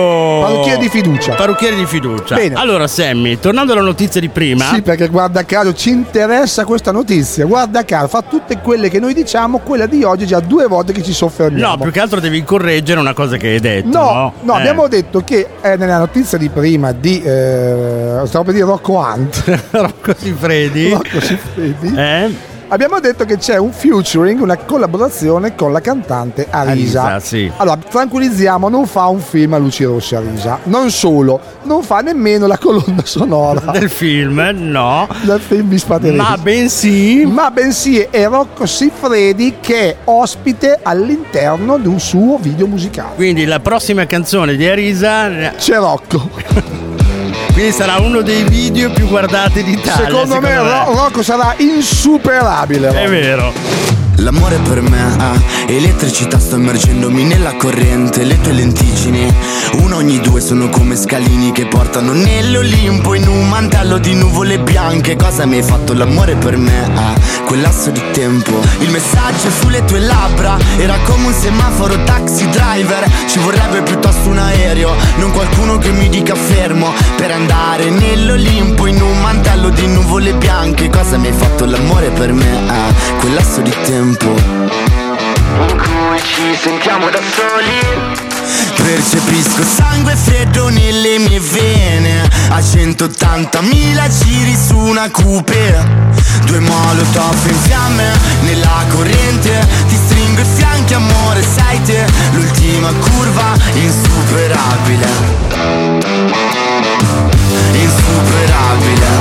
Parrucchiere di fiducia. Parrucchiere di fiducia. Bene. Allora, Sammy, tornando alla notizia di prima. Sì, perché guarda caso ci interessa questa notizia. Guarda caso, fa tutte quelle che noi diciamo, quella di oggi già due volte che ci soffermiamo. No, più che altro devi correggere una cosa che hai detto. No, No, no, Eh. abbiamo detto che eh, nella notizia di prima di eh, stavo per dire Rocco Hunt. Rocco Siffredi. Rocco Siffredi. Eh? Abbiamo detto che c'è un featuring, una collaborazione con la cantante Arisa. Arisa, sì. Allora, tranquillizziamo, non fa un film a luci rosse Arisa. Non solo, non fa nemmeno la colonna sonora Del film, no. del film Vispa Teresa. Ma bensì. Ma bensì è Rocco Siffredi che è ospite all'interno di un suo video musicale. Quindi la prossima canzone di Arisa. C'è Rocco. Quindi sarà uno dei video più guardati d'Italia. secondo, me, Ro- Rocco sarà insuperabile. È Rocco. vero. L'amore per me ah, Elettricità sto immergendomi nella corrente Le tue lenticini, uno ogni due sono come scalini Che portano nell'Olimpo in un mantello di nuvole bianche. Cosa mi hai fatto? L'amore per me ah, Quel lasso di tempo. Il messaggio sulle tue labbra Era come un semaforo taxi driver. Ci vorrebbe piuttosto un aereo Non qualcuno che mi dica fermo. Per andare nell'Olimpo in un mantello di nuvole bianche. Cosa mi hai fatto? L'amore per me ah, Quel lasso di tempo in cui ci sentiamo da soli. Percepisco sangue freddo nelle mie vene. A 180.000 giri su una coupe Due molotov in fiamme nella corrente. Ti stringo i fianchi amore sei te. L'ultima curva insuperabile. Insuperabile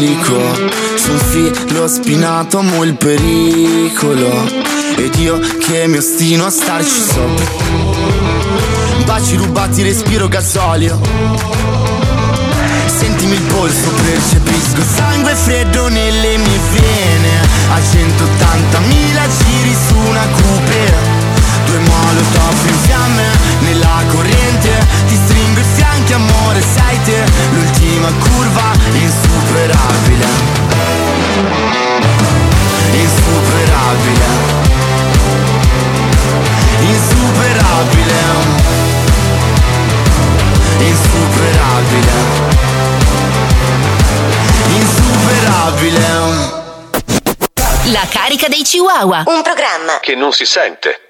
Umbilico Su un filo spinato amo il pericolo. Ed io che mi ostino a starci sopra. Baci rubati, respiro gasolio. Sentimi il polso, percepisco. Sangue freddo nelle mie vene. A 180.000 giri su una coupe Due molotov in fiamme nella corrente. Ti stringo i fianchi amore sei te L'ultima curva insuperabile. Insuperabile. Insuperabile. Insuperabile. Insuperabile. La carica dei Chihuahua. Un programma. Che non si sente,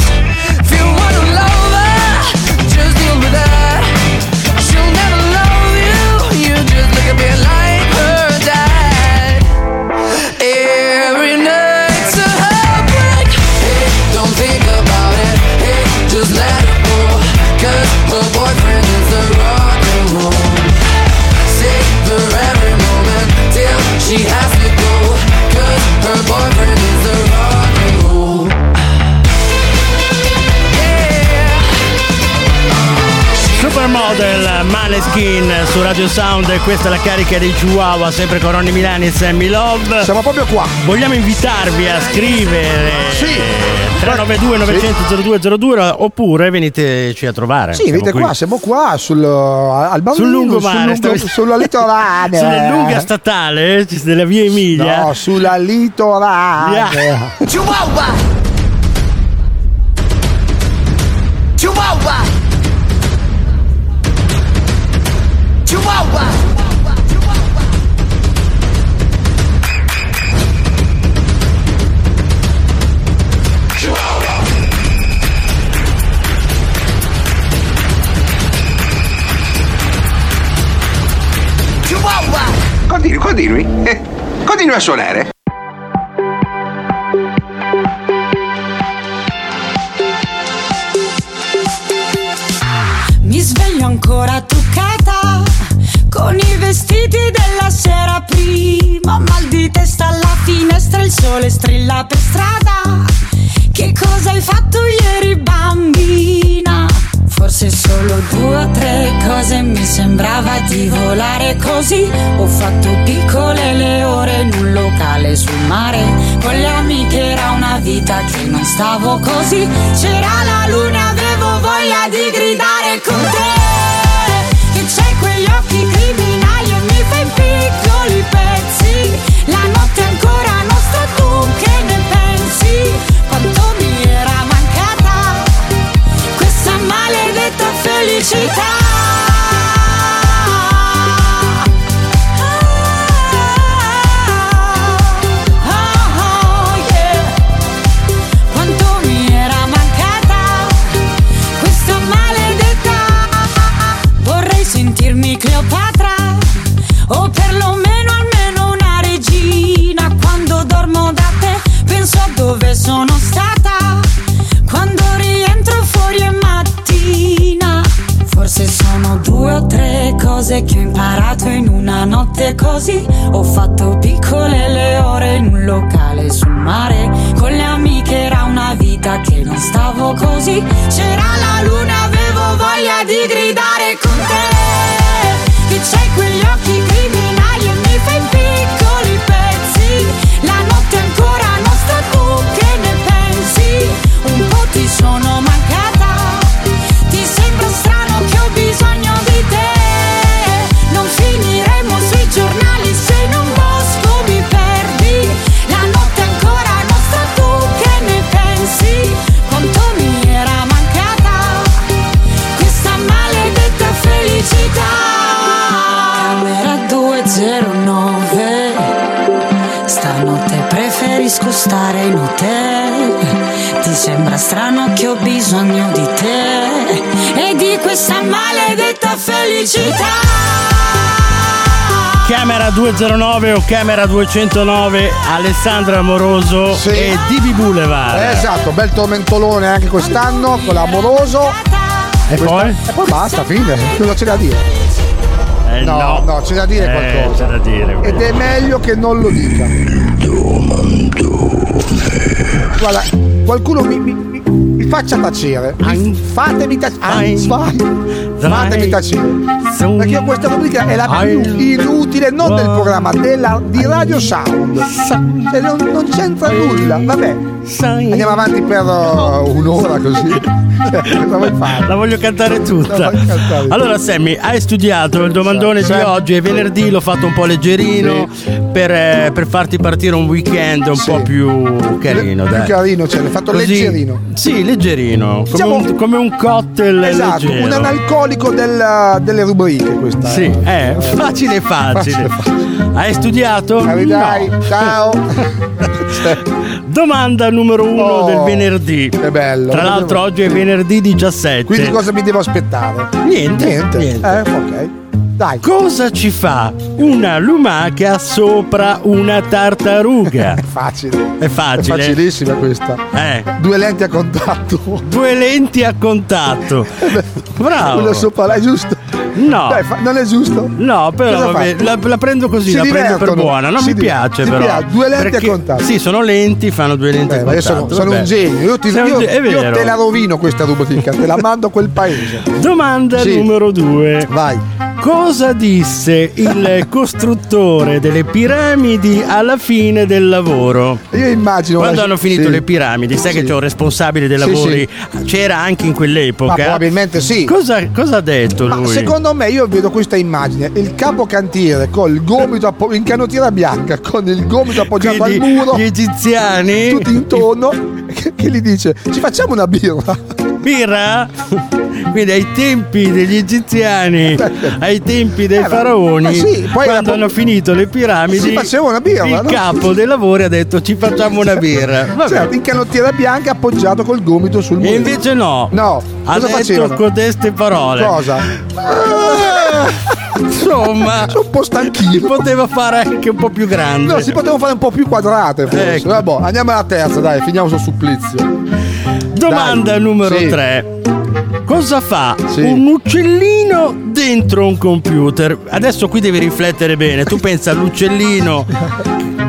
Supermodel Maneskin su Radio Sound. E questa è la carica dei Chihuahua sempre con Ronny Milani e Sammy Love. Siamo proprio qua. Vogliamo invitarvi a scrivere sì. 392 900 0202 oppure veniteci a trovare. Sì venite qua siamo qua sul, al Barlino, sul lungomare sul lungo, sulla litorale. Sulla lunga statale della via Emilia. No sulla litorale. Yeah. Chihuahua! Chihuahua! Chihuahua! Chihuahua! Continui, continui. Eh, continui a suonare. Prima. Mal di testa alla finestra, il sole strilla per strada. Che cosa hai fatto ieri, bambina? Forse solo due o tre cose mi sembrava di volare così. Ho fatto piccole le ore in un locale sul mare. Con le amiche era una vita che non stavo così. C'era la luna, avevo voglia di gridare con te. Felicità. Oh, due o tre cose che ho imparato in una notte così. Ho fatto piccole le ore in un locale sul mare. Con le amiche era una vita che non stavo così. C'era la luna, avevo voglia di gridare con te. Che c'hai quegli occhi criminali e mi fai piccoli pezzi. La notte ancora nostra, tu che ne pensi? Un po' ti sono mancata. Stanotte preferisco stare in hotel. Ti sembra strano che ho bisogno di te e di questa maledetta felicità. Camera 209 o Camera 209 Alessandra Amoroso e Divi Boulevard esatto bel tormentolone anche quest'anno con l'amoroso E poi? e poi basta fine cosa c'è da dire Eh, no, no, c'è da dire Eh, qualcosa. c'è da dire ed è meglio che non lo dica guarda qualcuno mi, mi- mi- faccia tacere. Mi- fatemi tacere fatemi tacere. Perché questa rubrica è la più inutile non del programma della, di Radio Sound. E non, non c'entra nulla vabbè. Andiamo avanti per uh, un'ora così. La voglio cantare tutta. vuoi cantare? Allora, Sammy, hai studiato il domandone Sì. di oggi. È venerdì, l'ho fatto un po' leggerino per, eh, per farti partire un weekend un po' più carino. più dai. carino cioè l'hai fatto Così- leggerino Sì, leggerino. Come, Siamo- un, come un cocktail esatto leggero. un analcolico del- delle rubriche questa Sì, eh. è facile facile. Facile, Hai studiato? Dai, dai, No. ciao Domanda numero uno Oh, del venerdì. che bello. Tra l'altro oggi è venerdì 17. quindi cosa mi devo aspettare Niente, niente, niente. Eh, ok dai Cosa ci fa una lumaca sopra una tartaruga? È facile. È facile. È facilissima questa. Eh. Due lenti a contatto. Due lenti a contatto. Bravo. Una sopra è giusto. No. Dai, fa- non è giusto? No, però vabbè, la, la prendo così, Si la prendo per buona. Non Si mi piace, però. piace? Due lenti a Perché- contatto. Sì, sono lenti, fanno due lenti a Eh, ma io sono, contatto. sono un genio, io, ti, io- io te la rovino questa rubrica, te la mando a quel paese. Domanda Sì. numero due. Vai. Cosa disse il costruttore delle piramidi alla fine del lavoro? Io immagino. Quando una- hanno finito sì. le piramidi, sai che Sì. c'è un responsabile dei lavori, c'era anche in quell'epoca. Ma probabilmente sì. Cosa, cosa ha detto Ma lui? secondo me io vedo questa immagine, il capocantiere con il gomito appo- in canottiera bianca, con il gomito appoggiato Quindi al muro, gli egiziani tutti intorno, che, che gli dice ci facciamo una birra. birra? Quindi ai tempi degli egiziani, ai tempi dei Eh, faraoni, ma sì, poi quando era- hanno finito le piramidi, Si birra, il no? capo dei lavori ha detto ci facciamo una birra. Vabbè. Certo, in canottiera bianca appoggiato col gomito sul muro. E invece no. No, Ha detto facevano? codeste parole. Cosa? Insomma, sono un po' stanchino. Poteva fare anche un po' più grande. No, si potevano fare un po' più quadrate forse. Ecco. Vabbè, andiamo alla terza, dai, finiamo sul supplizio. Domanda Dai. numero Sì. 3. Cosa fa Sì. un uccellino dentro un computer? Adesso qui devi riflettere bene. Tu pensa all'uccellino,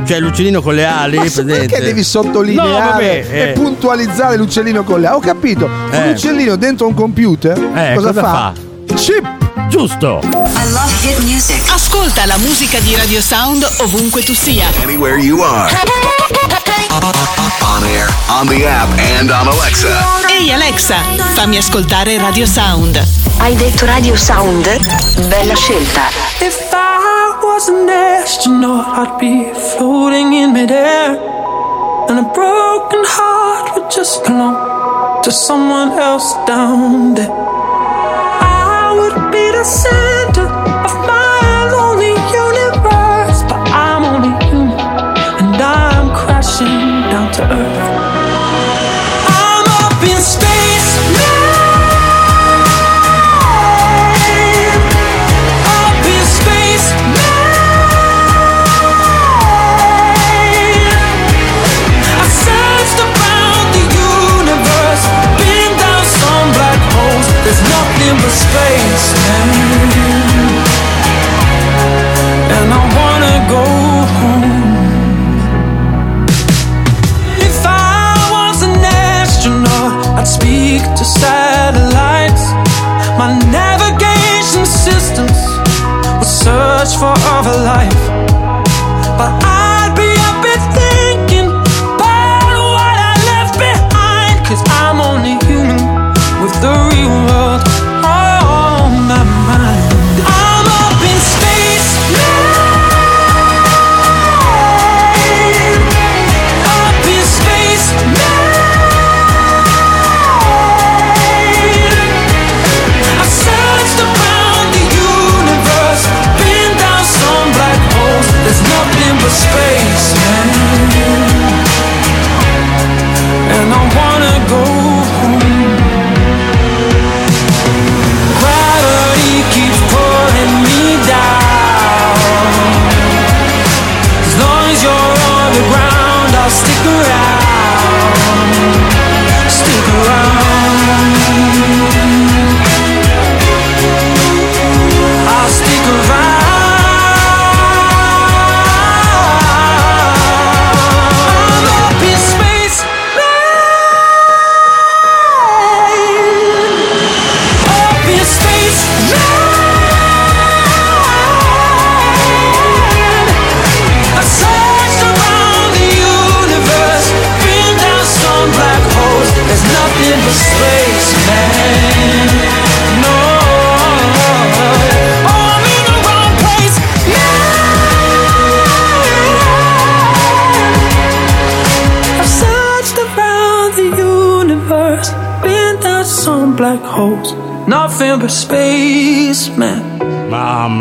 cioè l'uccellino con le ali, Ma perché devi sottolineare No, vabbè, e eh. puntualizzare l'uccellino con le Ho capito. Un Eh. uccellino dentro un computer Eh, cosa, cosa fa? Chip. Giusto. Ascolta la musica di Radio Sound ovunque tu sia. Anywhere you are. On air, on the app, and on Alexa. Ehi Alexa, fammi ascoltare Radio Sound. Hai detto Radio Sound? Bella scelta. If I was an astronaut, I'd be floating in midair. And a broken heart would just belong to someone else down there. I would be the center In the space.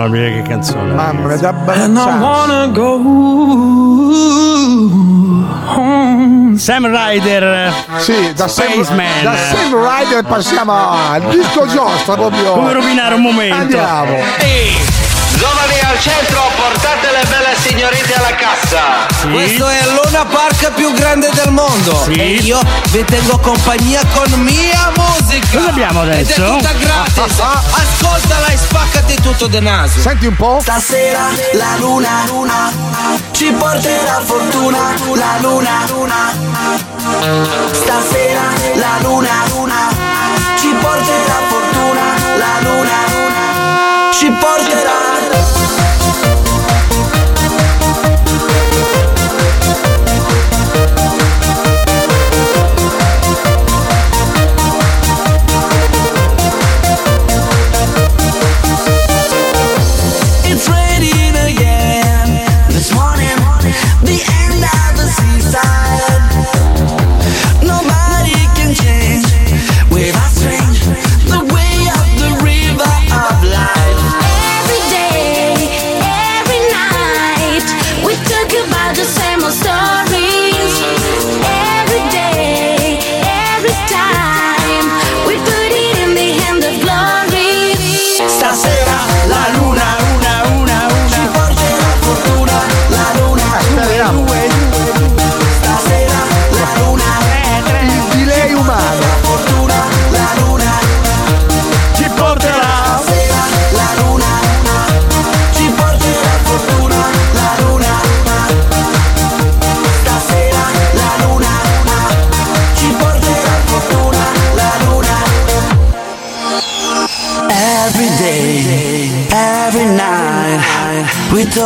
Mamma mia, che canzone. Mamma mia, da And I wanna go home. Sam Ryder. Sì, da Sam, Spaceman. da Sam Rider passiamo al disco giostra proprio. Come rovinare un momento. Andiamo. Ehi. Giovani al centro, portate le belle signorine alla cassa. Questo è il Luna Park più grande del mondo. Sì. E io vi tengo compagnia con mia musica. Cosa abbiamo adesso? Ed è tutta gratis. Ascoltala e spaccati tutto de naso. Senti un po'. Stasera la luna, luna ci porterà fortuna, la luna, luna. Stasera la luna, luna ci porterà fortuna, la luna, luna ci porterà.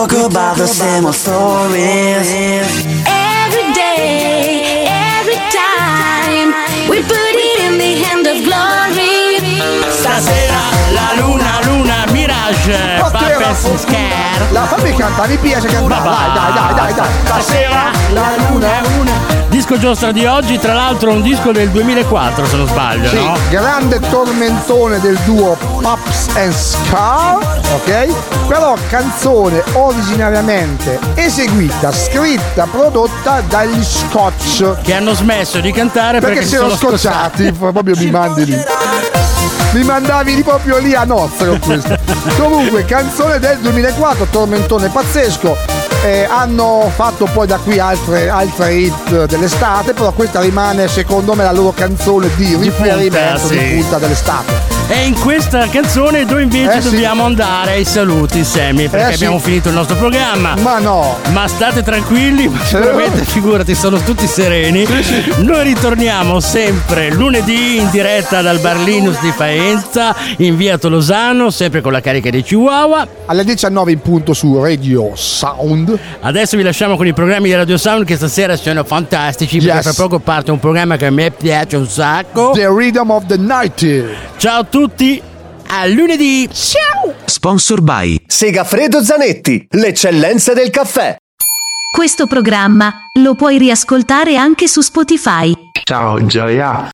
Talk about the same old stories. Every day, every time, we put it in the hand of glory. Stasera la luna, luna, Mirage, fortuna. Scare. La fammi cantare, mi piace cantare. Dai, dai, dai, dai, dai. Stasera la luna, luna. Disco giostra di oggi, tra l'altro un disco del 2004 se non sbaglio, Sì, no? grande tormentone del duo Pups and Scar, ok? Però canzone originariamente eseguita, scritta, prodotta dagli Scotch. Che hanno smesso di cantare perché, Perché si erano sono scocciati, proprio mi mandi lì. Mi mandavi proprio lì a nozze con questo. Comunque, canzone del 2004, tormentone pazzesco. Eh, hanno fatto poi da qui altre, altre hit dell'estate, però questa rimane secondo me la loro canzone di Di punta, riferimento sì. di punta dell'estate. E in questa canzone noi invece Eh, sì. dobbiamo andare ai saluti, Sammy, perché Eh, sì. abbiamo finito il nostro programma. Ma no! Ma state tranquilli, ma sicuramente figurati, sono tutti sereni. Noi ritorniamo sempre lunedì in diretta dal Bar Linus di Faenza, in via Tolosano, sempre con la carica dei Chihuahua. Alle 19 in punto su Radio Sound. Adesso vi lasciamo con i programmi di Radio Sound che stasera sono fantastici, perché Yes. fra poco parte un programma che a me piace un sacco. The Rhythm of the Night. Ciao a tutti, a lunedì. Ciao! Sponsor by Segafredo Zanetti, l'eccellenza del caffè. Questo programma lo puoi riascoltare anche su Spotify. Ciao Gioia,